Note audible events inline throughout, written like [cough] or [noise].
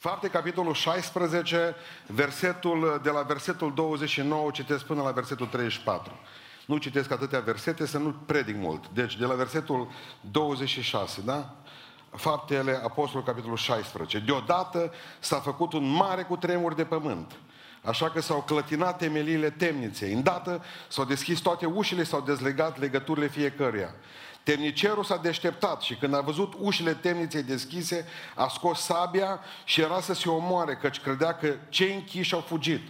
Fapte, capitolul 16, versetul, de la versetul 29, citesc până la versetul 34. Nu citesc atâtea versete, să nu predic mult. Deci, de la versetul 26, da? Faptele, Apostolul, capitolul 16. Deodată s-a făcut un mare cutremur de pământ. Așa că s-au clătinat temeliile temniței. Îndată s-au deschis toate ușile, s-au dezlegat legăturile fiecăruia. Temnicerul s-a deșteptat și când a văzut ușile temniței deschise, a scos sabia și era să se omoare, căci credea că cei închiși au fugit.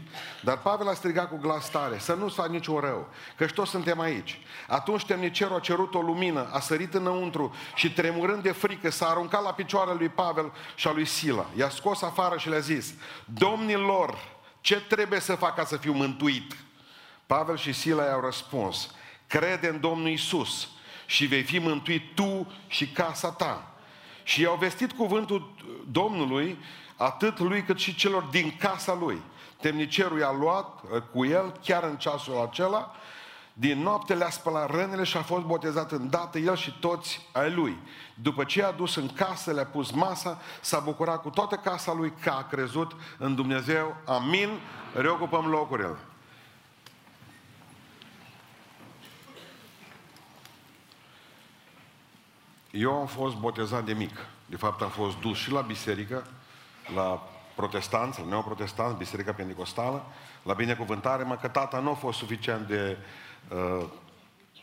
Dar Pavel a strigat cu glas tare, să nu-ți fac niciun rău, căci toți suntem aici. Atunci temnicerul a cerut o lumină, a sărit înăuntru și tremurând de frică s-a aruncat la picioarele lui Pavel și a lui Sila. I-a scos afară și le-a zis, domnilor, ce trebuie să fac ca să fiu mântuit? Pavel și Sila i-au răspuns, crede în Domnul Isus și vei fi mântuit tu și casa ta. Și i-au vestit cuvântul Domnului atât lui cât și celor din casa lui. Temnicerul i-a luat uh, cu el chiar în ceasul acela, din noapte le-a spălat rănile și a fost botezat îndată el și toți ai lui. După ce a dus în casă, le-a pus masa, s-a bucurat cu toată casa lui că a crezut în Dumnezeu. Amin. Reocupăm locurile. Eu am fost botezat de mic. De fapt, am fost dus și la biserică, la protestanți, la neoprotestanți, biserica pentecostală, la binecuvântare, mă că tata nu a fost suficient de uh,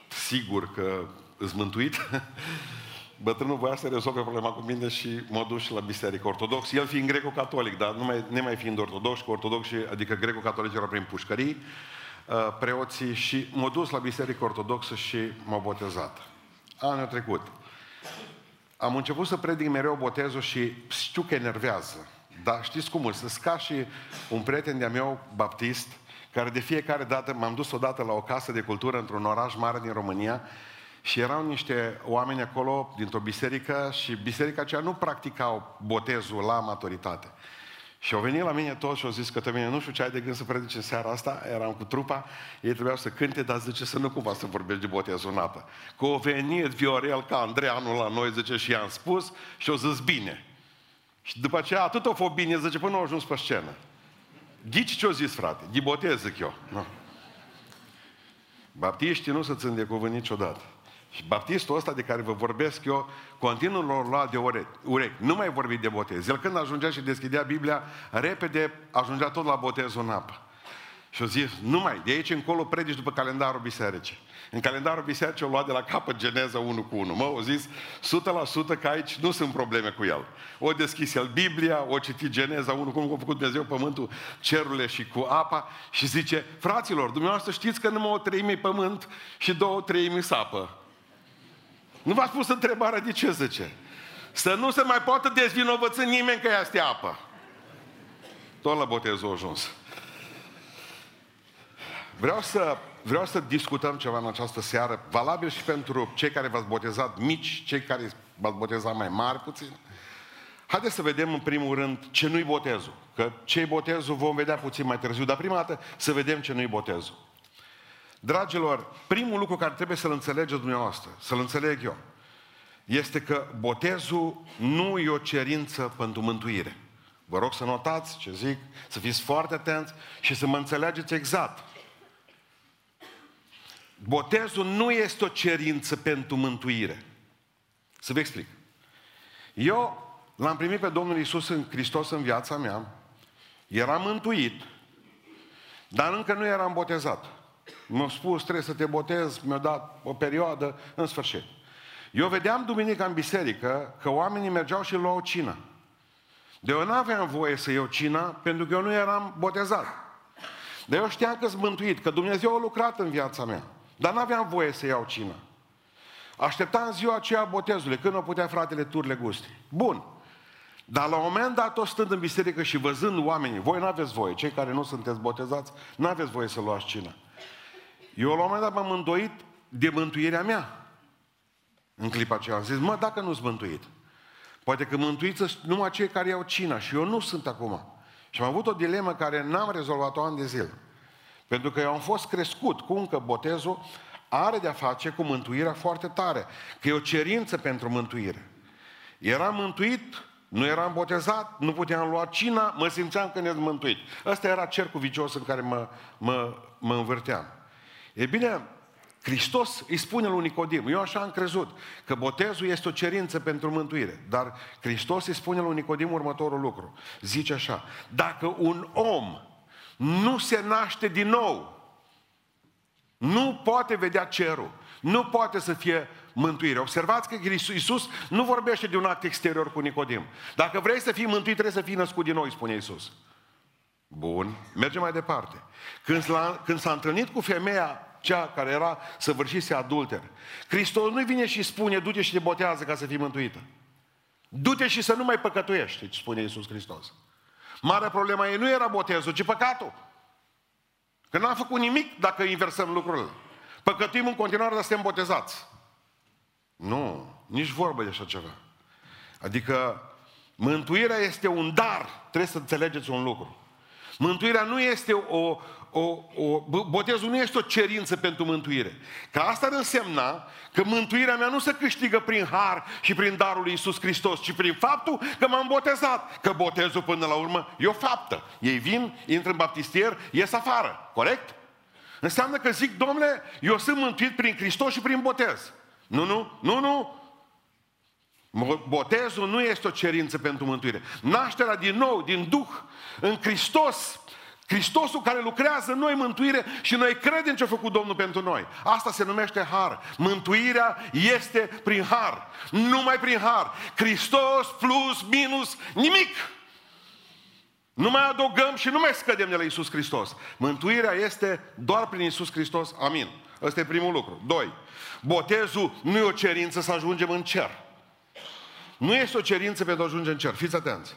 sigur că îți mântuit. [laughs] Bătrânul voia să rezolve problema cu mine și m-a dus și la biserică ortodox. El fiind greco-catolic, dar numai, nemai fiind ortodox, cu ortodoxi, adică greco-catolici erau prin pușcării, uh, preoții și m-a dus la biserică ortodoxă și m-a botezat. Anul trecut. Am început să predic mereu botezul și știu că enervează. Dar știți cum, sunt ca și un prieten de-a meu, baptist, care de fiecare dată, m-am dus odată la o casă de cultură într-un oraș mare din România și erau niște oameni acolo dintr-o biserică și biserica aceea nu practicau botezul la maturitate. Și au venit la mine toți și au zis că mine nu știu ce ai de gând să predici în seara asta, eram cu trupa, ei trebuiau să cânte, dar zice să nu cumva să vorbești de botezul în apă. Că o venit Viorel ca Andreanul la noi, zice, și i-am spus și au zis bine. Și după aceea atât o fost bine, zice, până au ajuns pe scenă. Ghici ce-o zis, frate? Ghibotez, zic eu. No. Baptiștii nu se țin de cuvânt niciodată. Și baptistul ăsta de care vă vorbesc eu, continuă lor lua de urechi. urechi. Nu mai vorbi de botez. El când ajungea și deschidea Biblia, repede ajungea tot la botezul în apă. Și au zis, nu mai, de aici încolo predici după calendarul bisericii. În calendarul bisericii o luat de la capăt Geneza 1 cu 1. Mă, au zis 100% că aici nu sunt probleme cu el. O deschis el Biblia, o citit Geneza 1, cum a făcut Dumnezeu pământul, cerurile și cu apa și zice, fraților, dumneavoastră știți că numai o treime pământ și două treimi sapă. Nu v-ați pus întrebarea de ce zice? Să nu se mai poată dezvinovăți nimeni că ea este apă. Tot la botezul ajuns. Vreau să, vreau să discutăm ceva în această seară, valabil și pentru cei care v-ați botezat mici, cei care v-ați botezat mai mari puțin. Haideți să vedem în primul rând ce nu-i botezul. Că ce-i botezul vom vedea puțin mai târziu, dar prima dată să vedem ce nu-i botezul. Dragilor, primul lucru care trebuie să-l înțelegeți dumneavoastră, să-l înțeleg eu, este că botezul nu e o cerință pentru mântuire. Vă rog să notați ce zic, să fiți foarte atenți și să mă înțelegeți exact. Botezul nu este o cerință pentru mântuire. Să vă explic. Eu l-am primit pe Domnul Isus în Hristos în viața mea, eram mântuit, dar încă nu eram botezat. Mi-a spus, trebuie să te botezi, mi-a dat o perioadă, în sfârșit. Eu vedeam duminica în biserică că oamenii mergeau și luau cină. De eu nu aveam voie să iau cina pentru că eu nu eram botezat. Dar eu știam că sunt mântuit, că Dumnezeu a lucrat în viața mea. Dar nu aveam voie să iau cină. Așteptam ziua aceea botezului, când o putea fratele turle gusti. Bun. Dar la un moment dat, tot stând în biserică și văzând oamenii, voi nu aveți voie, cei care nu sunteți botezați, nu aveți voie să luați cină. Eu la un moment dat m-am îndoit de mântuirea mea. În clipa aceea am zis, mă, dacă nu-s mântuit. Poate că mântuiți numai cei care iau cina și eu nu sunt acum. Și am avut o dilemă care n-am rezolvat-o ani de zile. Pentru că eu am fost crescut cum că botezul are de-a face cu mântuirea foarte tare. Că e o cerință pentru mântuire. Eram mântuit nu eram botezat, nu puteam lua cina, mă simțeam că ne-am mântuit. Ăsta era cercul vicios în care mă, mă, mă învârteam. E bine, Hristos îi spune lui Nicodim, eu așa am crezut, că botezul este o cerință pentru mântuire. Dar Hristos îi spune lui Nicodim următorul lucru. Zice așa, dacă un om nu se naște din nou, nu poate vedea cerul, nu poate să fie mântuire. Observați că Iisus nu vorbește de un act exterior cu Nicodim. Dacă vrei să fii mântuit, trebuie să fii născut din nou, spune Iisus. Bun, mergem mai departe. Când, s-a, când s-a întâlnit cu femeia cea care era săvârșise adulter, Hristos nu vine și spune, du-te și te botează ca să fii mântuită. Du-te și să nu mai păcătuiești, spune Iisus Hristos. Marea problema ei nu era botezul, ci păcatul. Că n-am făcut nimic dacă inversăm lucrurile. Păcătuim în continuare, dar suntem botezați. Nu, nici vorbă de așa ceva. Adică mântuirea este un dar. Trebuie să înțelegeți un lucru. Mântuirea nu este o, o, o, botezul nu este o cerință pentru mântuire. Că asta ar însemna că mântuirea mea nu se câștigă prin har și prin darul lui Iisus Hristos, ci prin faptul că m-am botezat. Că botezul până la urmă e o faptă. Ei vin, intră în baptistier, ies afară. Corect? Înseamnă că zic, domnule, eu sunt mântuit prin Hristos și prin botez. Nu, nu, nu, nu. Botezul nu este o cerință pentru mântuire. Nașterea din nou, din Duh, în Hristos, Hristosul care lucrează în noi mântuire și noi credem ce a făcut Domnul pentru noi. Asta se numește har. Mântuirea este prin har. Numai prin har. Hristos plus minus nimic. Nu mai adăugăm și nu mai scădem de la Isus Hristos. Mântuirea este doar prin Isus Hristos. Amin. Ăsta e primul lucru. Doi. Botezul nu e o cerință să ajungem în cer. Nu este o cerință pentru a ajunge în cer. Fiți atenți.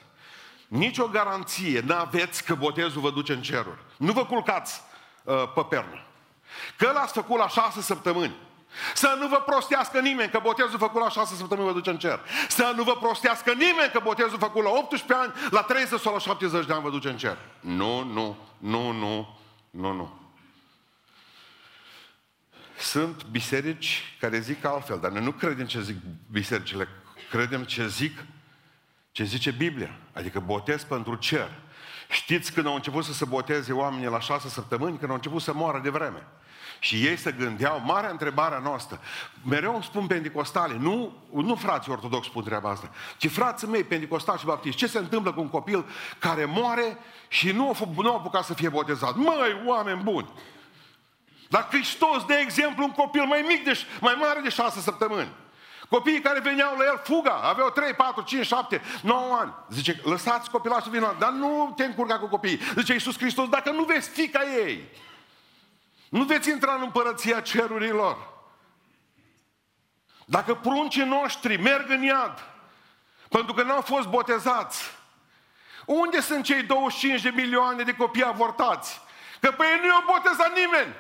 Nici o garanție n-aveți că botezul vă duce în ceruri. Nu vă culcați uh, pe pernă. Că l-ați făcut la șase săptămâni. Să nu vă prostească nimeni că botezul făcut la șase săptămâni vă duce în cer. Să nu vă prostească nimeni că botezul făcut la 18 ani, la 30 sau la 70 de ani vă duce în cer. Nu, nu, nu, nu, nu, nu. Sunt biserici care zic altfel, dar noi nu credem ce zic bisericile, credem ce zic ce zice Biblia, adică botez pentru cer. Știți când au început să se boteze oamenii la șase săptămâni? Când au început să moară de vreme. Și ei se gândeau, marea întrebare a noastră, mereu îmi spun pentecostale, nu, nu frații ortodoxi spun treaba asta, ci frații mei, pentecostali și baptiști, ce se întâmplă cu un copil care moare și nu a, nu a apucat să fie botezat? Măi, oameni buni! Dar Hristos, de exemplu, un copil mai mic, de, mai mare de șase săptămâni. Copiii care veneau la el, fuga, aveau 3, 4, 5, 7, 9 ani. Zice, lăsați copilașul vină, dar nu te încurca cu copiii. Zice Iisus Hristos, dacă nu veți fi ca ei, nu veți intra în împărăția cerurilor. Dacă pruncii noștri merg în iad, pentru că n-au fost botezați, unde sunt cei 25 de milioane de copii avortați? Că pe ei nu i-a botezat nimeni.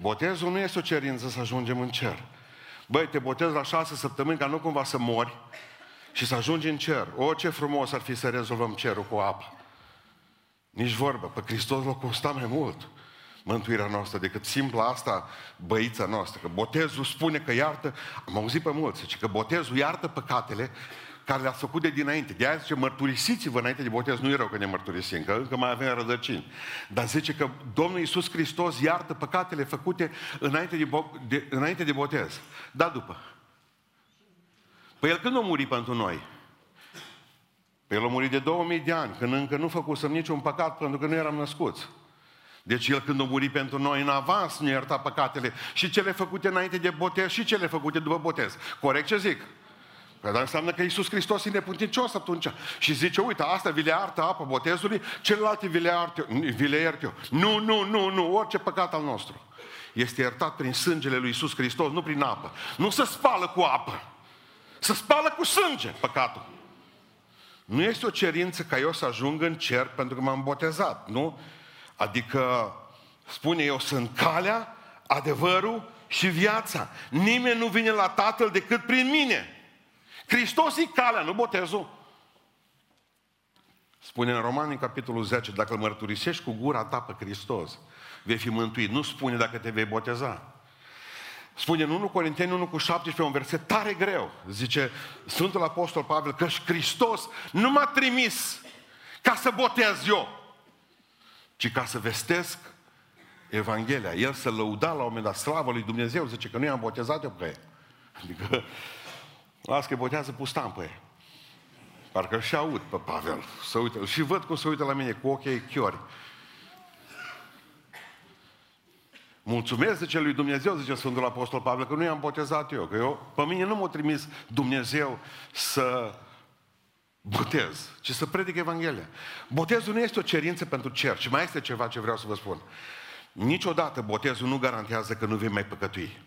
Botezul nu este o cerință să ajungem în cer. Băi, te botezi la șase săptămâni ca nu cumva să mori și să ajungi în cer. O, ce frumos ar fi să rezolvăm cerul cu apă. Nici vorbă. Pe Hristos l-a costat mai mult mântuirea noastră decât simpla asta băița noastră. Că botezul spune că iartă, am auzit pe mulți, zice că botezul iartă păcatele care le-ați făcut de dinainte. De aia zice, mărturisiți-vă înainte de botez. Nu e rău că ne mărturisim, că încă mai avem rădăcini. Dar zice că Domnul Iisus Hristos iartă păcatele făcute înainte de, bo- de, înainte de botez. Da, după. Păi El când a murit pentru noi? Păi El a murit de 2000 de ani, când încă nu făcusem niciun păcat pentru că nu eram născuți. Deci El când a murit pentru noi în avans ne ierta păcatele și cele făcute înainte de botez și cele făcute după botez. Corect ce zic? Păi dar înseamnă că Iisus Hristos e neputincios atunci. Și zice, uite, asta vi le artă apa botezului, celelalte vi le, arte, vi le iert eu. Nu, nu, nu, nu, orice păcat al nostru. Este iertat prin sângele lui Iisus Hristos, nu prin apă. Nu se spală cu apă. Se spală cu sânge păcatul. Nu este o cerință ca eu să ajung în cer pentru că m-am botezat, nu? Adică, spune eu, sunt calea, adevărul și viața. Nimeni nu vine la Tatăl decât prin mine. Hristos e calea, nu botezul. Spune în Romani, capitolul 10, dacă îl mărturisești cu gura ta pe Hristos, vei fi mântuit. Nu spune dacă te vei boteza. Spune în 1 Corinteni 1 cu 17, un verset tare greu. Zice Sfântul Apostol Pavel că Hristos nu m-a trimis ca să botez eu, ci ca să vestesc Evanghelia. El să lăuda la un moment dat slavă lui Dumnezeu, zice că nu i-am botezat eu pe ei. Adică, las că botează pustan pe ei. Parcă și aud pe Pavel. Să uită. Și văd cum se uită la mine cu ochii chiori. Mulțumesc, zice lui Dumnezeu, zice Sfântul Apostol Pavel, că nu i-am botezat eu, că eu, pe mine nu m-a trimis Dumnezeu să botez, ci să predic Evanghelia. Botezul nu este o cerință pentru cer, și mai este ceva ce vreau să vă spun. Niciodată botezul nu garantează că nu vei mai păcătui.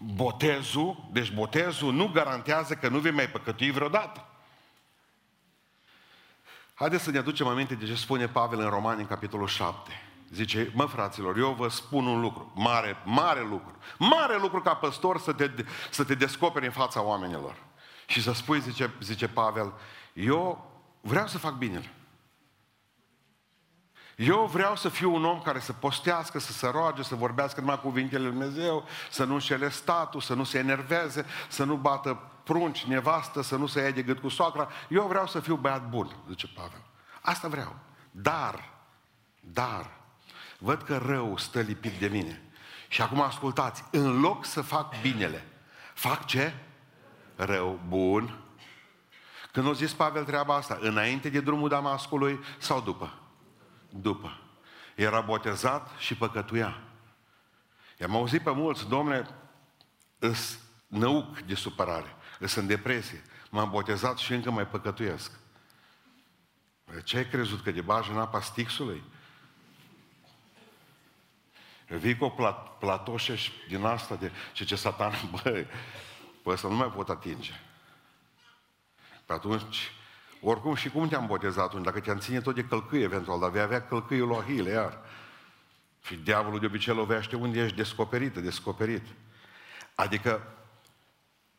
Botezul, deci botezul nu garantează că nu vei mai păcătui vreodată. Haideți să ne aducem aminte de ce spune Pavel în Romani, în capitolul 7. Zice, mă fraților, eu vă spun un lucru, mare, mare lucru, mare lucru ca păstor să te, să te descoperi în fața oamenilor. Și să spui, zice, zice Pavel, eu vreau să fac binele. Eu vreau să fiu un om care să postească, să se roage, să vorbească numai cuvintele Lui Dumnezeu, să nu înșele statul, să nu se enerveze, să nu bată prunci, nevastă, să nu se ia de gât cu soacra. Eu vreau să fiu băiat bun, zice Pavel. Asta vreau. Dar, dar, văd că rău stă lipit de mine. Și acum ascultați, în loc să fac binele, fac ce? Rău, bun. Când a zis Pavel treaba asta, înainte de drumul Damascului sau după? După. Era botezat și păcătuia. I-am auzit pe mulți, domnule, îs năuc de supărare, îs în depresie, m-am botezat și încă mai păcătuiesc. Ce ai crezut, că de bajă în apa stixului? Vii cu o plat, platoșă și din asta de ce ce satan, [laughs] băi, bă, să nu mai pot atinge. Pe atunci, oricum și cum te-am botezat atunci, dacă te-am ține tot de călcâie eventual, dar vei avea călcâiul lui Ahile, iar. Și diavolul de obicei lovește unde ești descoperită, descoperit. Adică,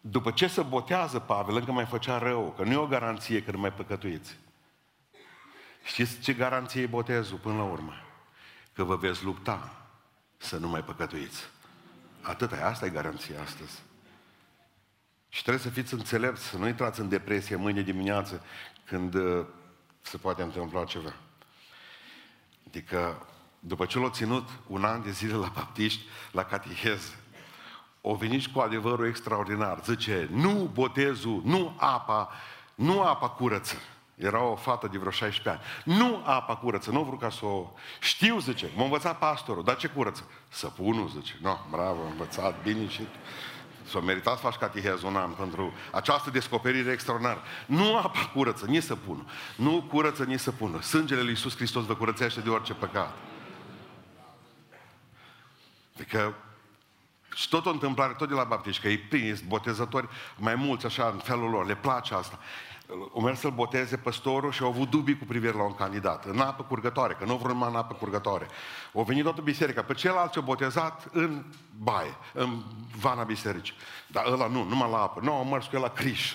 după ce se botează Pavel, încă mai făcea rău, că nu e o garanție că nu mai păcătuiți. Știți ce garanție e botezul până la urmă? Că vă veți lupta să nu mai păcătuiți. Atât e, asta e garanția astăzi. Și trebuie să fiți înțelepți, să nu intrați în depresie mâine dimineață când uh, se poate întâmpla ceva. Adică, după ce l-au ținut un an de zile la baptiști, la catechez, o venit cu adevărul extraordinar. Zice, nu botezul, nu apa, nu apa curăță. Era o fată de vreo 16 ani. Nu apa curăță, nu vreau ca să o... Știu, zice, m-a învățat pastorul, dar ce curăță? Săpunul, zice. Nu, no, bravo, am învățat bine și... S-a meritat să faci catehezul un an pentru această descoperire extraordinară. Nu apa curăță, nici săpunul. Nu curăță, nici săpunul. Sângele lui Iisus Hristos vă curățește de orice păcat. Adică și tot o întâmplare, tot de la baptiști, că ei prins, botezători, mai mulți așa, în felul lor, le place asta o mers să-l boteze păstorul și au avut dubii cu privire la un candidat, în apă curgătoare, că nu vreau numai în apă curgătoare. Au venit toată biserica, pe celălalt ce-au botezat în baie, în vana bisericii. Dar ăla nu, numai la apă. Nu, au mers cu el la Criș.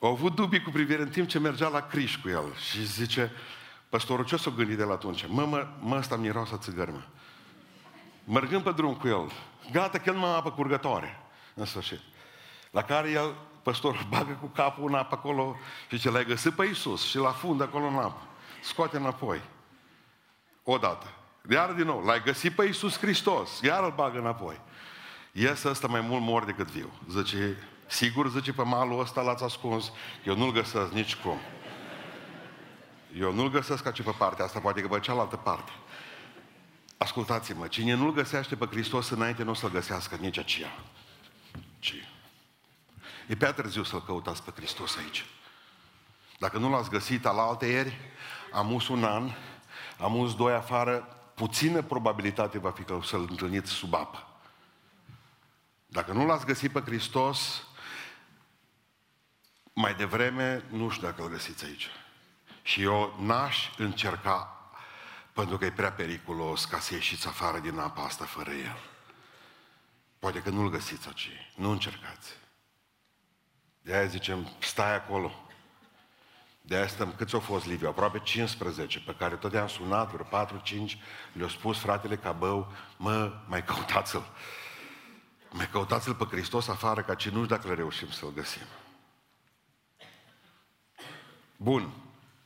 Au avut dubii cu privire în timp ce mergea la Criș cu el. Și zice, păstorul, ce s-o gândit de la atunci? Mă, mă, mă ăsta miroasă țigări, mă. Mergând pe drum cu el, gata că el numai apă curgătoare, în sfârșit. La care el păstorul [laughs] bagă cu capul în apă acolo și ce l-ai găsit pe Iisus și la fund acolo în apă. Scoate înapoi. Odată. Iar din nou, l-ai găsit pe Iisus Hristos, iar îl bagă înapoi. Iese ăsta mai mult mor decât viu. Zice, sigur, zice, pe malul ăsta l-ați ascuns, eu nu-l găsesc nici cum. Eu nu-l găsesc ca ce pe partea asta, poate că pe cealaltă parte. Ascultați-mă, cine nu-L găsește pe Hristos înainte, nu o să-L găsească nici aceea. Ci E prea târziu să-L căutați pe Hristos aici. Dacă nu l-ați găsit al alte ieri, am us un an, am us doi afară, puțină probabilitate va fi că o să-L întâlniți sub apă. Dacă nu l-ați găsit pe Hristos, mai devreme, nu știu dacă îl găsiți aici. Și eu n-aș încerca, pentru că e prea periculos ca să ieșiți afară din apa asta fără El. Poate că nu-l găsiți aici. Nu încercați. De aia zicem, stai acolo. De aia stăm, câți au fost, Liviu? Aproape 15, pe care tot i-am sunat, vreo 4-5, le-au spus fratele Cabău, mă, mai căutați-l. Mai căutați-l pe Hristos afară, ca ce nu știu dacă le reușim să-l găsim. Bun.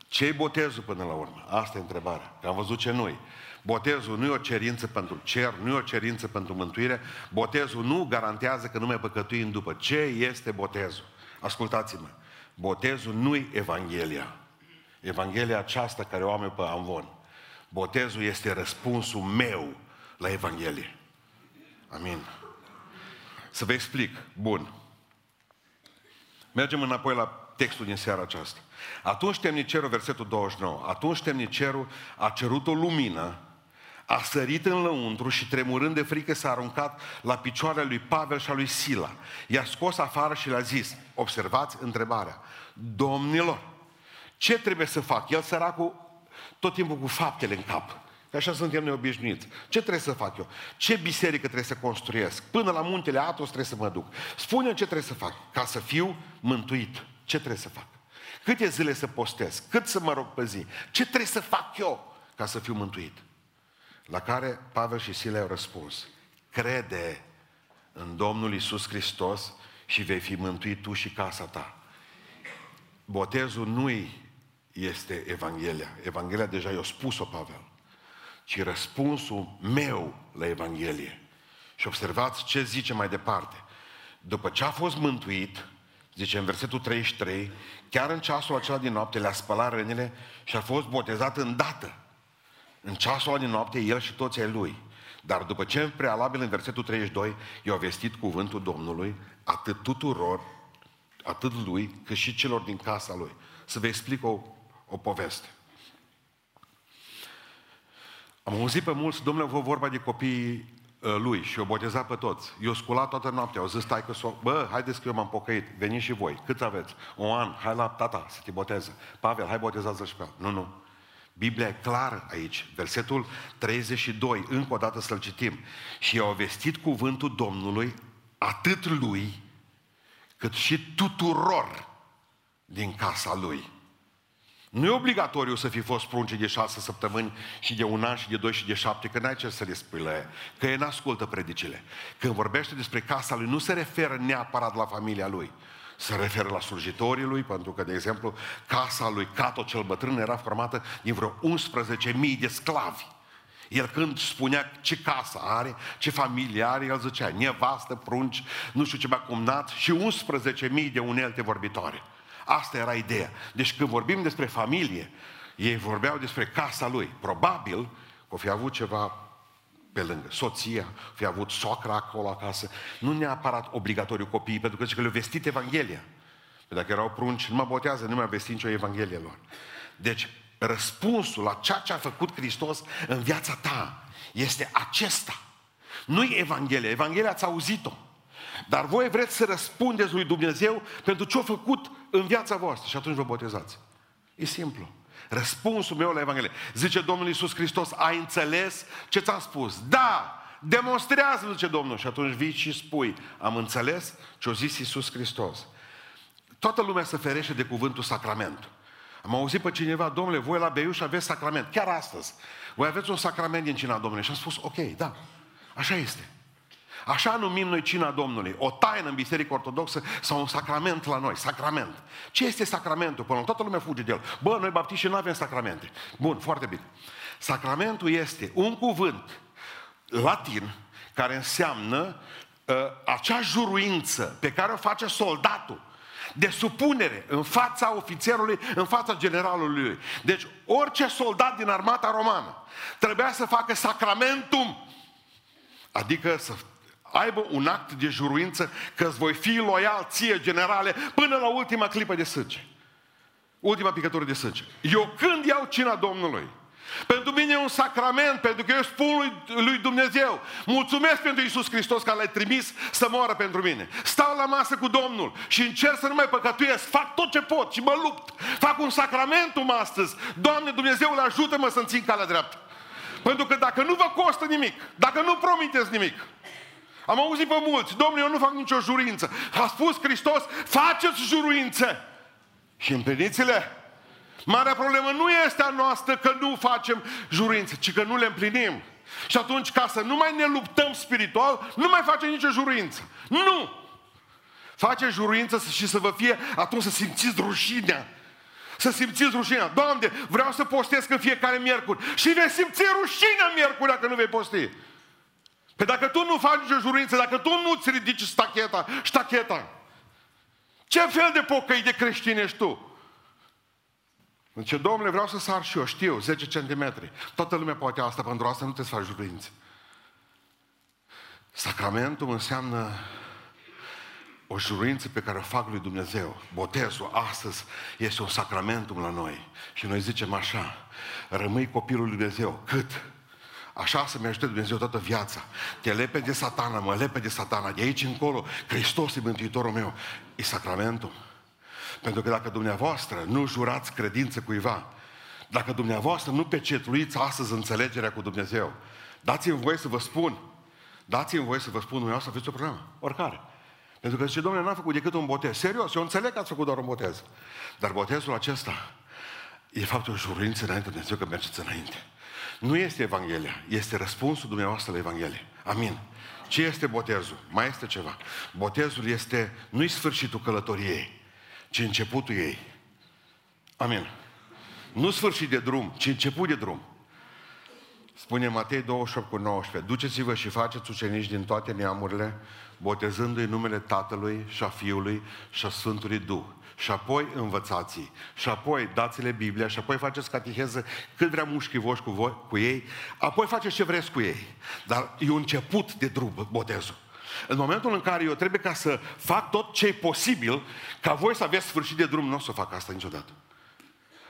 Ce-i botezul până la urmă? Asta e întrebarea. Că am văzut ce noi. Botezul nu e o cerință pentru cer, nu e o cerință pentru mântuire. Botezul nu garantează că nu mai păcătuim după. Ce este botezul? Ascultați-mă. Botezul nu-i Evanghelia. Evanghelia aceasta care o am pe Amvon. Botezul este răspunsul meu la Evanghelie. Amin. Să vă explic. Bun. Mergem înapoi la textul din seara aceasta. Atunci temnicerul, versetul 29, atunci temnicerul a cerut o lumină, a sărit în lăuntru și tremurând de frică s-a aruncat la picioarele lui Pavel și a lui Sila. I-a scos afară și le-a zis, observați întrebarea, domnilor, ce trebuie să fac? El săracul tot timpul cu faptele în cap. Că așa suntem noi obișnuiți. Ce trebuie să fac eu? Ce biserică trebuie să construiesc? Până la muntele Atos trebuie să mă duc. spune ce trebuie să fac ca să fiu mântuit. Ce trebuie să fac? Câte zile să postez? Cât să mă rog pe zi? Ce trebuie să fac eu ca să fiu mântuit? La care Pavel și Sile au răspuns. Crede în Domnul Isus Hristos și vei fi mântuit tu și casa ta. Botezul nu este Evanghelia. Evanghelia deja i-a spus-o Pavel. Ci răspunsul meu la Evanghelie. Și observați ce zice mai departe. După ce a fost mântuit, zice în versetul 33, chiar în ceasul acela din noapte le-a spălat rănile și a fost botezat îndată. În ceasul ăla din noapte, el și toți ai lui. Dar după ce în prealabil, în versetul 32, i-au vestit cuvântul Domnului atât tuturor, atât lui, cât și celor din casa lui. Să vă explic o, o poveste. Am auzit pe mulți, domnule, vă vorba de copiii Uh, lui și o boteza pe toți. Eu sculat toată noaptea, au zis stai că s-o... Bă, haideți că eu m-am pocăit, veniți și voi. Cât aveți? Un an, hai la tata să te boteze. Pavel, hai botezează și pe Nu, nu. Biblia e clară aici. Versetul 32, încă o dată să-l citim. Și i-au vestit cuvântul Domnului atât lui, cât și tuturor din casa lui. Nu e obligatoriu să fi fost prunce de șase săptămâni și de un an și de doi și de șapte, că n-ai ce să le spui la ea, că ei n-ascultă predicile. Când vorbește despre casa lui, nu se referă neapărat la familia lui, se referă la slujitorii lui, pentru că, de exemplu, casa lui Cato cel bătrân era formată din vreo 11.000 de sclavi. El când spunea ce casă are, ce familie are, el zicea nevastă, prunci, nu știu ce mai cumnat și 11.000 de unelte vorbitoare. Asta era ideea. Deci când vorbim despre familie, ei vorbeau despre casa lui. Probabil o fi avut ceva pe lângă. Soția, fi avut socra acolo acasă. Nu neapărat obligatoriu copiii, pentru că zice că le-au vestit Evanghelia. Pentru dacă erau prunci, nu mă botează, nu mi-a vestit nicio Evanghelie lor. Deci, răspunsul la ceea ce a făcut Hristos în viața ta este acesta. Nu-i Evanghelia. Evanghelia ați auzit-o. Dar voi vreți să răspundeți lui Dumnezeu pentru ce a făcut în viața voastră și atunci vă botezați. E simplu. Răspunsul meu la Evanghelie. Zice Domnul Iisus Hristos, ai înțeles ce ți-am spus? Da! Demonstrează, zice Domnul. Și atunci vii și spui, am înțeles ce a zis Iisus Hristos. Toată lumea se ferește de cuvântul sacrament. Am auzit pe cineva, domnule, voi la Beiuș aveți sacrament. Chiar astăzi. Voi aveți un sacrament din cina Domnului. Și am spus, ok, da, așa este. Așa numim noi cina Domnului. O taină în Biserica Ortodoxă sau un sacrament la noi. Sacrament. Ce este sacramentul? Până toată lumea fuge de el. Bă, noi baptiști nu avem sacramente. Bun, foarte bine. Sacramentul este un cuvânt latin care înseamnă uh, acea juruință pe care o face soldatul de supunere în fața ofițerului, în fața generalului. Deci orice soldat din armata romană trebuia să facă sacramentum, adică să aibă un act de juruință că îți voi fi loial ție, generale, până la ultima clipă de sânge. Ultima picătură de sânge. Eu când iau cina Domnului, pentru mine e un sacrament, pentru că eu spun lui, lui Dumnezeu, mulțumesc pentru Iisus Hristos că l-ai trimis să moară pentru mine. Stau la masă cu Domnul și încerc să nu mai păcătuiesc, fac tot ce pot și mă lupt. Fac un sacramentum astăzi. Doamne, Dumnezeule, ajută-mă să-mi țin calea dreaptă. Pentru că dacă nu vă costă nimic, dacă nu promiteți nimic, am auzit pe mulți, domnule, eu nu fac nicio jurință. A spus Hristos, faceți juruințe. Și împliniți-le. Marea problemă nu este a noastră că nu facem juruințe, ci că nu le împlinim. Și atunci, ca să nu mai ne luptăm spiritual, nu mai facem nicio juruință. Nu! Face juruință și să vă fie, atunci să simțiți rușinea. Să simțiți rușinea. Doamne, vreau să postez în fiecare miercuri. Și vei simți rușinea miercuri dacă nu vei posti. Pe dacă tu nu faci nicio juruință, dacă tu nu-ți ridici stacheta, stacheta, ce fel de pocăi de creștin ești tu? Zice, domnule, vreau să sar și eu, știu, 10 cm. Toată lumea poate asta, pentru asta nu te faci juruințe. Sacramentul înseamnă o juruință pe care o fac lui Dumnezeu. Botezul astăzi este un sacramentum la noi. Și noi zicem așa, rămâi copilul lui Dumnezeu. Cât? Așa să-mi ajute Dumnezeu toată viața. Te lepe de satana, mă lepe de satana. De aici încolo, Hristos e Mântuitorul meu. E sacramentul. Pentru că dacă dumneavoastră nu jurați credință cuiva, dacă dumneavoastră nu pecetluiți astăzi înțelegerea cu Dumnezeu, dați-mi voie să vă spun, dați-mi voie să vă spun, dumneavoastră aveți o problemă, oricare. Pentru că zice, domnule, n-am făcut decât un botez. Serios, eu înțeleg că ați făcut doar un botez. Dar botezul acesta e faptul o juruință înainte de Dumnezeu că mergeți înainte. Nu este Evanghelia, este răspunsul dumneavoastră la Evanghelie. Amin. Ce este botezul? Mai este ceva. Botezul este, nu-i sfârșitul călătoriei, ci începutul ei. Amin. Nu sfârșit de drum, ci început de drum. Spune Matei 28 cu 19. Duceți-vă și faceți ucenici din toate neamurile, botezându-i numele Tatălui și a Fiului și a Sfântului Duh. Și apoi învățați Și apoi dați-le Biblia. Și apoi faceți catiheză cât vrea mușchii voștri cu, voi, cu ei. Apoi faceți ce vreți cu ei. Dar e un început de drum, botezul. În momentul în care eu trebuie ca să fac tot ce e posibil, ca voi să aveți sfârșit de drum, nu o să fac asta niciodată.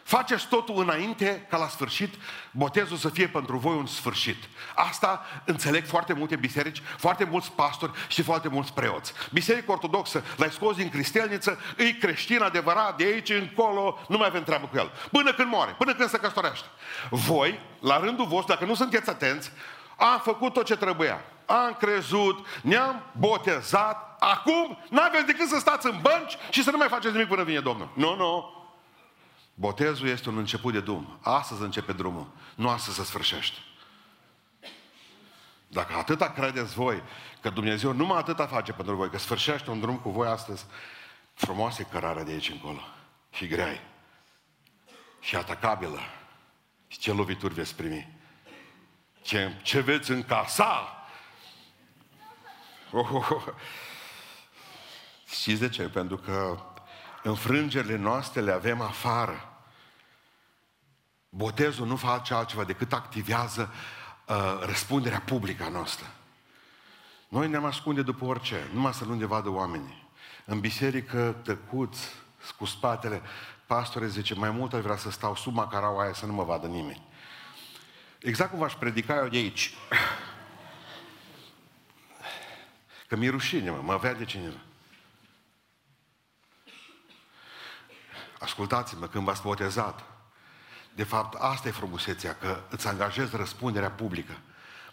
Faceți totul înainte ca la sfârșit botezul să fie pentru voi un sfârșit. Asta înțeleg foarte multe biserici, foarte mulți pastori și foarte mulți preoți. Biserica ortodoxă l-ai scos din cristelniță, îi creștin adevărat, de aici încolo, nu mai avem treabă cu el. Până când moare, până când se căsătorește. Voi, la rândul vostru, dacă nu sunteți atenți, am făcut tot ce trebuia. Am crezut, ne-am botezat, acum n-aveți decât să stați în bănci și să nu mai faceți nimic până vine Domnul. Nu, no, nu. No. Botezul este un început de drum. Astăzi începe drumul, nu astăzi se sfârșește. Dacă atâta credeți voi că Dumnezeu numai atâta face pentru voi, că sfârșește un drum cu voi astăzi, frumoasă e cărarea de aici încolo. Și grea Și atacabilă. Și ce lovituri veți primi. Ce, ce veți încasa. Oh, oh, oh. Știți de ce? Pentru că înfrângerile noastre le avem afară. Botezul nu face altceva decât activează uh, răspunderea publică a noastră. Noi ne-am ascunde după orice, numai să nu ne vadă oamenii. În biserică, tăcuți, cu spatele, pastore zice, mai mult aș vrea să stau sub macaraua aia să nu mă vadă nimeni. Exact cum v-aș predica eu de aici. Că mi-e rușine, mă, mă vede cineva. Ascultați-mă, când v-ați botezat, de fapt, asta e frumusețea, că îți angajezi răspunderea publică.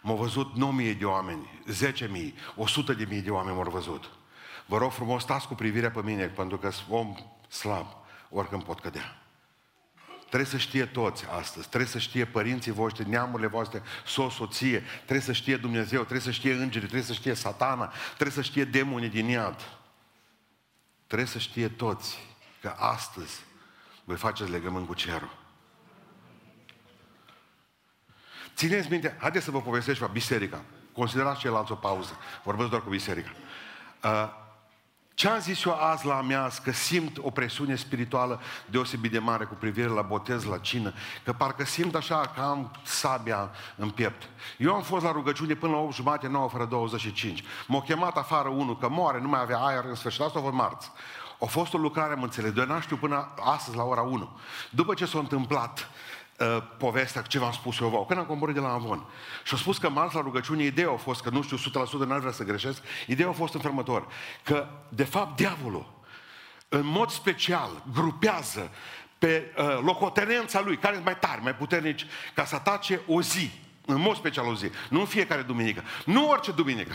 M-au văzut 9.000 de oameni, 10.000, 100.000 de oameni m-au văzut. Vă rog frumos, stați cu privirea pe mine, pentru că sunt om slab, oricând pot cădea. Trebuie să știe toți astăzi, trebuie să știe părinții voștri, neamurile voastre, soț, soție, trebuie să știe Dumnezeu, trebuie să știe îngerii, trebuie să știe satana, trebuie să știe demonii din iad. Trebuie să știe toți că astăzi voi faceți legământ cu cerul. Țineți minte, haideți să vă povestesc ceva, biserica. Considerați ceilalți o pauză. Vorbesc doar cu biserica. Uh, ce am zis eu azi la mea, că simt o presiune spirituală deosebit de mare cu privire la botez, la cină, că parcă simt așa că am sabia în piept. Eu am fost la rugăciune până la 8 jumate, 9 fără 25. M-a chemat afară unul că moare, nu mai avea aer în sfârșit. Asta a fost marți. A fost o lucrare, am înțeles, de n știu până astăzi la ora 1. După ce s-a întâmplat uh, povestea, ce v-am spus eu vouă, când am coborât de la Avon. Și a spus că marți la rugăciune, ideea a fost, că nu știu 100% n-ar vrea să greșesc, ideea a fost înfermător, că de fapt diavolul, în mod special, grupează pe uh, locotenența lui, care sunt mai tari, mai puternici, ca să atace o zi, în mod special o zi, nu în fiecare duminică, nu orice duminică,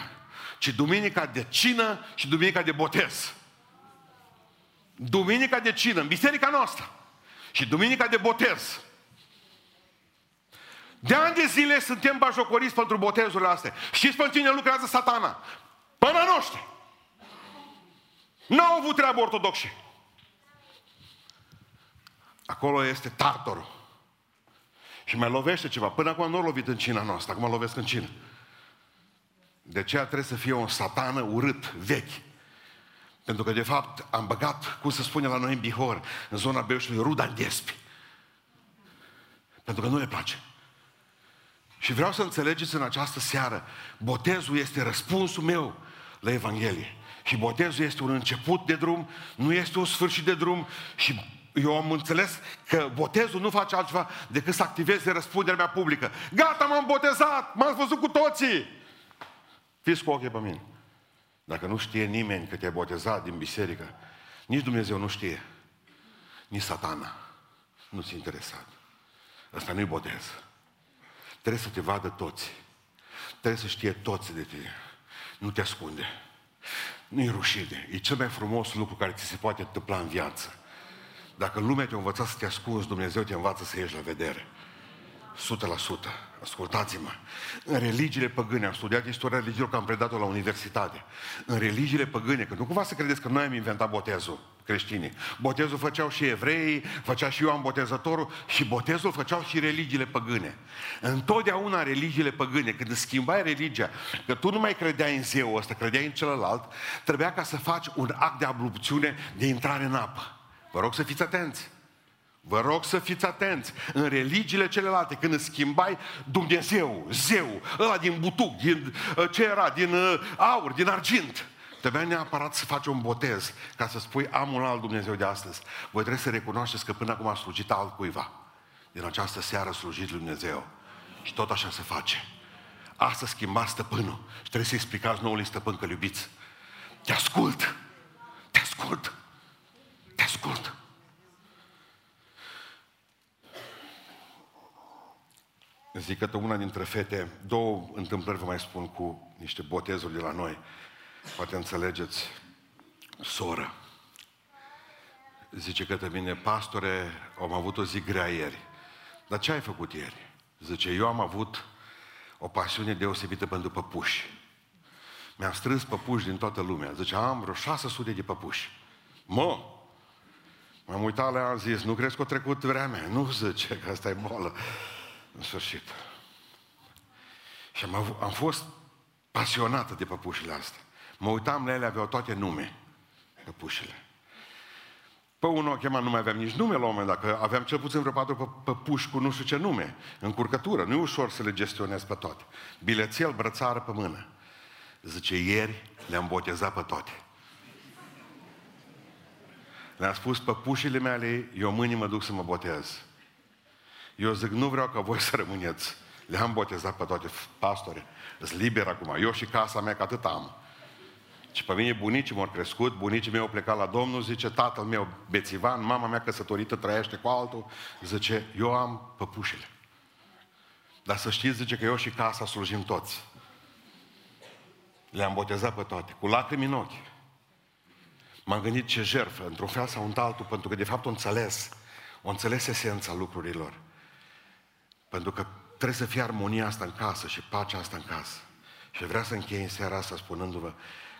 ci duminica de cină și duminica de botez. Duminica de cină, în biserica noastră. Și duminica de botez. De ani de zile suntem bajocoriți pentru botezurile astea. Știți pe cine lucrează satana? Până noștri. N-au avut treabă ortodoxi. Acolo este tartorul. Și mai lovește ceva. Până acum nu a lovit în cina noastră, acum lovesc în cină. De aceea trebuie să fie un satană urât, vechi. Pentru că, de fapt, am băgat, cum se spune la noi în Bihor, în zona Beușului, ruda în despi. Pentru că nu le place. Și vreau să înțelegeți în această seară, botezul este răspunsul meu la Evanghelie. Și botezul este un început de drum, nu este un sfârșit de drum și eu am înțeles că botezul nu face altceva decât să activeze răspunderea mea publică. Gata, m-am botezat, m-am văzut cu toții. Fiți cu ochii pe mine. Dacă nu știe nimeni că te-ai botezat din biserică, nici Dumnezeu nu știe. Nici satana. Nu-ți interesat. Ăsta nu-i botez. Trebuie să te vadă toți. Trebuie să știe toți de tine. Nu te ascunde. Nu-i rușine. E cel mai frumos lucru care ți se poate întâmpla în viață. Dacă lumea te-a învățat să te ascunzi, Dumnezeu te învață să ieși la vedere. 100%. Ascultați-mă. În religiile păgâne, am studiat istoria religiilor, că am predat-o la universitate. În religiile păgâne, că nu cumva să credeți că noi am inventat botezul creștinii. Botezul făceau și evrei, făcea și Ioan Botezătorul și botezul făceau și religiile păgâne. Întotdeauna religiile păgâne, când schimbai religia, că tu nu mai credeai în zeul ăsta, credeai în celălalt, trebuia ca să faci un act de abrupțiune de intrare în apă. Vă rog să fiți atenți. Vă rog să fiți atenți. În religiile celelalte, când îți schimbai Dumnezeu, zeu, ăla din butuc, din uh, ce era, din uh, aur, din argint, Trebuia neapărat să faci un botez ca să spui am un alt Dumnezeu de astăzi. Voi trebuie să recunoașteți că până acum a slujit altcuiva. Din această seară a slujit Lui Dumnezeu. Și tot așa se face. Asta schimba stăpânul. Și trebuie să explicați noului stăpân că iubiți. Te ascult. Te ascult. Te ascult. Zic că una dintre fete, două întâmplări vă mai spun cu niște botezuri de la noi. Poate înțelegeți, soră. Zice către mine, pastore, am avut o zi grea ieri. Dar ce ai făcut ieri? Zice, eu am avut o pasiune deosebită pentru păpuși. Mi-am strâns păpuși din toată lumea. Zice, am vreo 600 de păpuși. Mă! M-am uitat la ea, am zis, nu crezi că a trecut vremea? Nu, zice, că asta e bolă. În sfârșit. Și am, avut, am fost pasionată de păpușile astea. Mă uitam la ele, aveau toate nume, păpușile. Pe unul o chema, nu mai aveam nici nume la un moment dat, că aveam cel puțin vreo patru păpuși cu nu știu ce nume, în curcătură. Nu e ușor să le gestionez pe toate. Bilețel, brățară pe mână. Zice, ieri le-am botezat pe toate. Le-am spus, păpușile mele, eu mâine mă duc să mă botez. Eu zic, nu vreau ca voi să rămâneți. Le-am botezat pe toate pastore. Sunt liber acum. Eu și casa mea, că atât am. Și pe mine bunicii m-au crescut, bunicii mei au plecat la Domnul, zice, tatăl meu bețivan, mama mea căsătorită trăiește cu altul, zice, eu am păpușile. Dar să știți, zice că eu și casa slujim toți. Le-am botezat pe toate, cu lacrimi în ochi. M-am gândit ce jertfă, într-un fel sau într-altul, pentru că de fapt o înțeles, o înțeles esența lucrurilor. Pentru că trebuie să fie armonia asta în casă și pacea asta în casă. Și vreau să închei în seara asta spunându-vă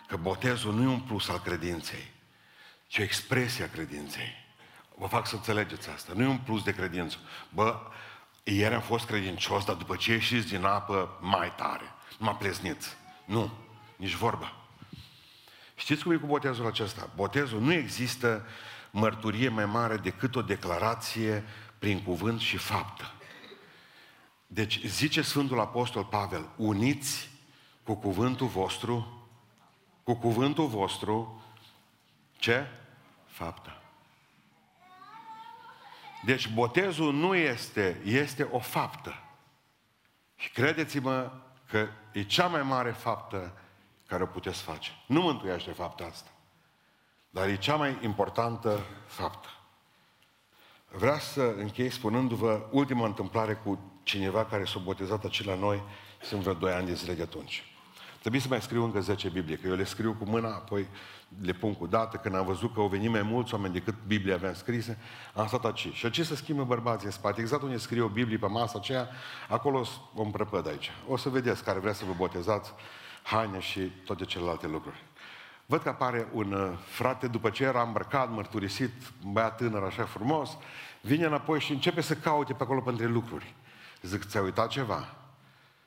că botezul nu e un plus al credinței, ci o expresie a credinței. Vă fac să înțelegeți asta. Nu e un plus de credință. Bă, ieri am fost credincios, dar după ce ieșiți din apă, mai tare. Nu m-a pleznit. Nu. Nici vorba. Știți cum e cu botezul acesta? Botezul nu există mărturie mai mare decât o declarație prin cuvânt și faptă. Deci zice Sfântul Apostol Pavel, uniți cu cuvântul vostru cu cuvântul vostru, ce? Faptă. Deci botezul nu este, este o faptă. Și credeți-mă că e cea mai mare faptă care o puteți face. Nu mântuiește fapta asta. Dar e cea mai importantă faptă. Vreau să închei spunându-vă ultima întâmplare cu cineva care s-a botezat aici la noi, sunt vreo doi ani de zile de atunci. Trebuie să mai scriu încă 10 Biblie, că eu le scriu cu mâna, apoi le pun cu dată. Când am văzut că au venit mai mulți oameni decât Biblia aveam scrise, am stat aici. Și ce să schimbe bărbații în spate? Exact unde scrie o Biblie pe masa aceea, acolo o împrăpăd aici. O să vedeți care vrea să vă botezați, haine și toate celelalte lucruri. Văd că apare un uh, frate, după ce era îmbrăcat, mărturisit, un băiat tânăr așa frumos, vine înapoi și începe să caute pe acolo pentru lucruri. Zic, ți-ai uitat ceva?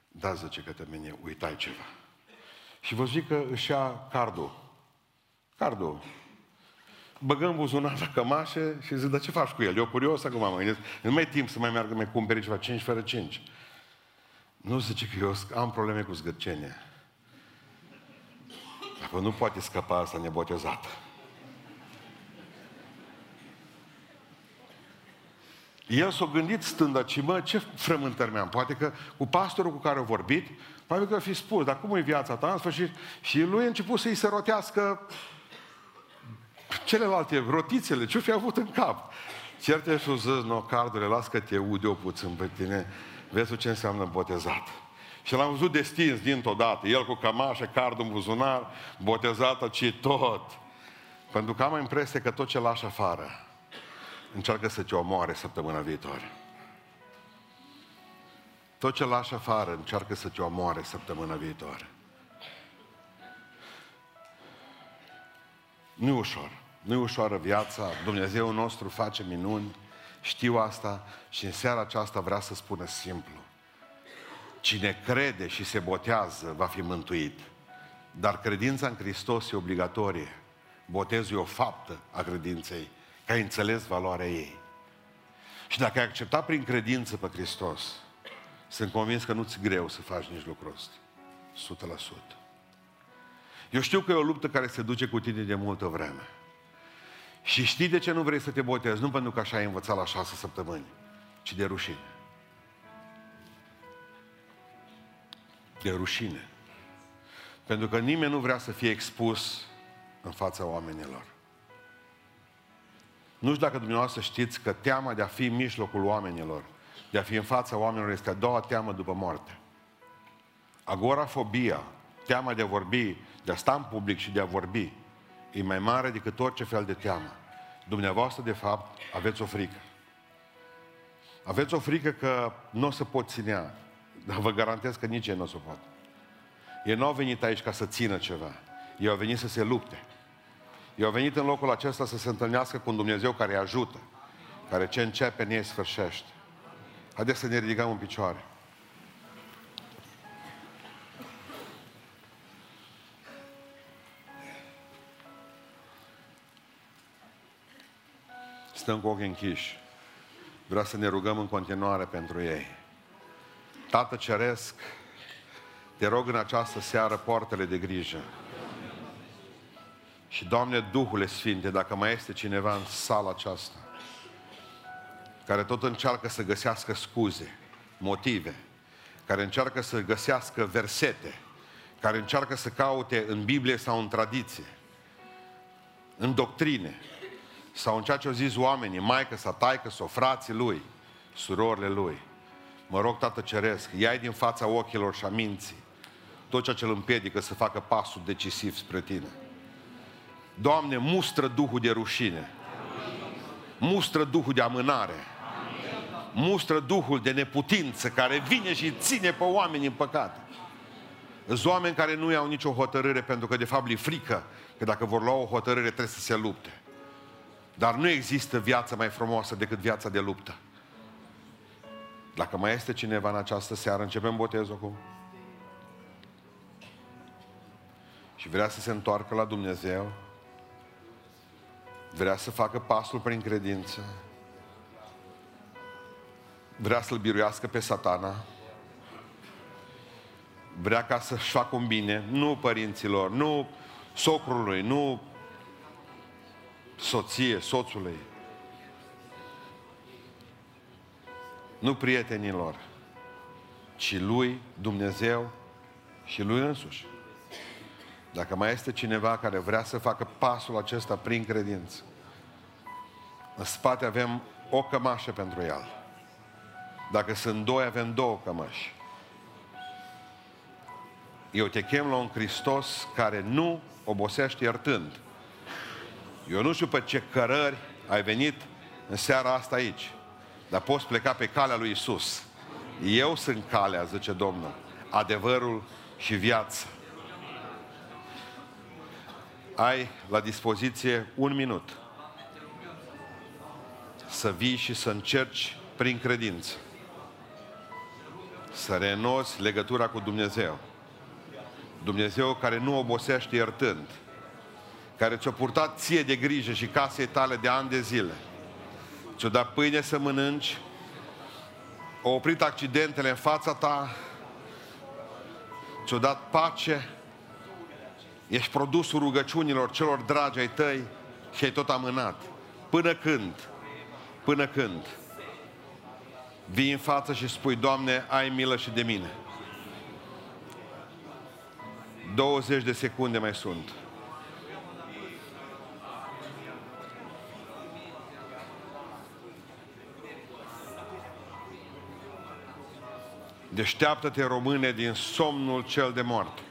Da, zice că te mine, uitai ceva. Și vă zic că își ia cardul. Cardul. Băgăm buzunar la cămașe și zic, dar ce faci cu el? Eu curios acum mă gândesc. Nu mai e timp să mai meargă, mai cumperi ceva 5 fără 5. Nu zice că eu am probleme cu zgârcenia. Dacă nu poate scăpa asta nebotezată. El s-a gândit stând aici, mă, ce frământări mi-am? Poate că cu pastorul cu care a vorbit, poate că fi spus, dar cum e viața ta în sfârșit? Și lui a început să-i se rotească celelalte rotițele, ce-o fi avut în cap. Certe și zis, no, cardule, las că te ude o puțin pe tine, vezi ce înseamnă botezat. Și l-am văzut destins dintr-o dată, el cu cămașă, cardul în buzunar, botezată, ci tot. Pentru că am impresia că tot ce lași afară, încearcă să te omoare săptămâna viitoare. Tot ce lași afară încearcă să te omoare săptămâna viitoare. Nu e ușor. Nu e ușoară viața. Dumnezeu nostru face minuni. Știu asta și în seara aceasta vrea să spună simplu. Cine crede și se botează va fi mântuit. Dar credința în Hristos e obligatorie. Botezul e o faptă a credinței că ai înțeles valoarea ei. Și dacă ai acceptat prin credință pe Hristos, sunt convins că nu-ți greu să faci nici lucrul ăsta. 100%. Eu știu că e o luptă care se duce cu tine de multă vreme. Și știi de ce nu vrei să te botezi? Nu pentru că așa ai învățat la șase săptămâni, ci de rușine. De rușine. Pentru că nimeni nu vrea să fie expus în fața oamenilor. Nu știu dacă dumneavoastră știți că teama de a fi în mijlocul oamenilor, de a fi în fața oamenilor, este a doua teamă după moarte. Agorafobia, teama de a vorbi, de a sta în public și de a vorbi, e mai mare decât orice fel de teamă. Dumneavoastră, de fapt, aveți o frică. Aveți o frică că nu o să pot ținea, dar vă garantez că nici ei nu o să pot. Ei nu au venit aici ca să țină ceva. Ei au venit să se lupte. Eu au venit în locul acesta să se întâlnească cu un Dumnezeu care îi ajută, care ce începe, ne sfârșește. Haideți să ne ridicăm în picioare. Stăm cu ochii închiși. Vreau să ne rugăm în continuare pentru ei. Tată Ceresc, te rog în această seară poartele de grijă. Și, Doamne, Duhule Sfinte, dacă mai este cineva în sala aceasta, care tot încearcă să găsească scuze, motive, care încearcă să găsească versete, care încearcă să caute în Biblie sau în tradiție, în doctrine, sau în ceea ce au zis oamenii, maică sau taică sau frații lui, surorile lui. Mă rog, Tată Ceresc, ia din fața ochilor și a minții tot ceea ce îl împiedică să facă pasul decisiv spre tine. Doamne, mustră Duhul de rușine. Mustră Duhul de amânare. Mustră Duhul de neputință care vine și ține pe oameni în păcate. Sunt oameni care nu iau nicio hotărâre pentru că de fapt li frică că dacă vor lua o hotărâre trebuie să se lupte. Dar nu există viață mai frumoasă decât viața de luptă. Dacă mai este cineva în această seară, începem botezul acum. Și vrea să se întoarcă la Dumnezeu, vrea să facă pasul prin credință, vrea să-l biruiască pe satana, vrea ca să-și facă un bine, nu părinților, nu socrului, nu soție, soțului, nu prietenilor, ci lui Dumnezeu și lui însuși. Dacă mai este cineva care vrea să facă pasul acesta prin credință, în spate avem o cămașă pentru el. Dacă sunt doi, avem două cămăși. Eu te chem la un Hristos care nu obosește iertând. Eu nu știu pe ce cărări ai venit în seara asta aici, dar poți pleca pe calea lui Isus. Eu sunt calea, zice Domnul, adevărul și viața. Ai la dispoziție un minut să vii și să încerci prin credință să renoți legătura cu Dumnezeu. Dumnezeu care nu obosește iertând, care ți-a purtat ție de grijă și casei tale de ani de zile. Ți-a dat pâine să mănânci, a oprit accidentele în fața ta, ți-a dat pace, ești produsul rugăciunilor celor dragi ai tăi și ai tot amânat. Până când? Până când? Vii în față și spui, Doamne, ai milă și de mine. 20 de secunde mai sunt. Deșteaptă-te, române, din somnul cel de moarte.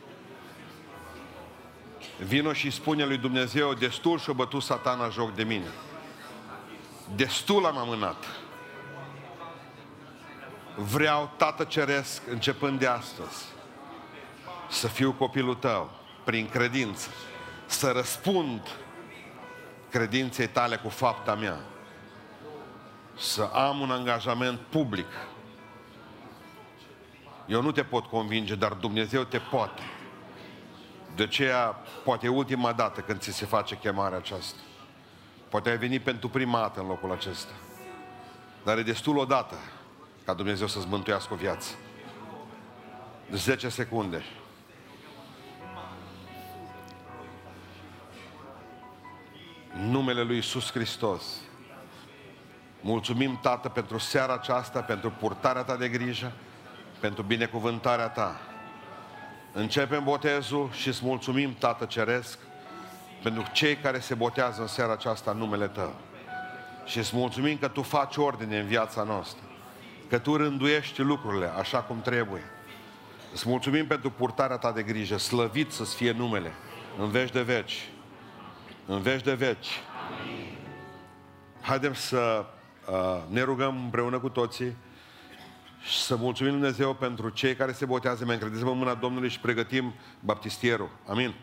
Vino și spune lui Dumnezeu, destul și-o bătut satana joc de mine. Destul am amânat. Vreau, Tată Ceresc, începând de astăzi, să fiu copilul tău, prin credință, să răspund credinței tale cu fapta mea, să am un angajament public. Eu nu te pot convinge, dar Dumnezeu te poate. De aceea, poate e ultima dată când ți se face chemarea aceasta. Poate ai venit pentru prima dată în locul acesta. Dar e destul odată ca Dumnezeu să-ți mântuiască o viață. 10 secunde. numele lui Isus Hristos. Mulțumim, Tată, pentru seara aceasta, pentru purtarea Ta de grijă, pentru binecuvântarea Ta. Începem botezul și îți mulțumim, Tată Ceresc, pentru cei care se botează în seara aceasta în numele Tău. Și îți mulțumim că Tu faci ordine în viața noastră că Tu rânduiești lucrurile așa cum trebuie. Îți mulțumim pentru purtarea Ta de grijă, slăvit să-ți fie numele, în veci de veci. În veci de veci. Haidem să uh, ne rugăm împreună cu toții și să mulțumim Dumnezeu pentru cei care se botează. Mai încredeți-vă mâna Domnului și pregătim baptistierul. Amin.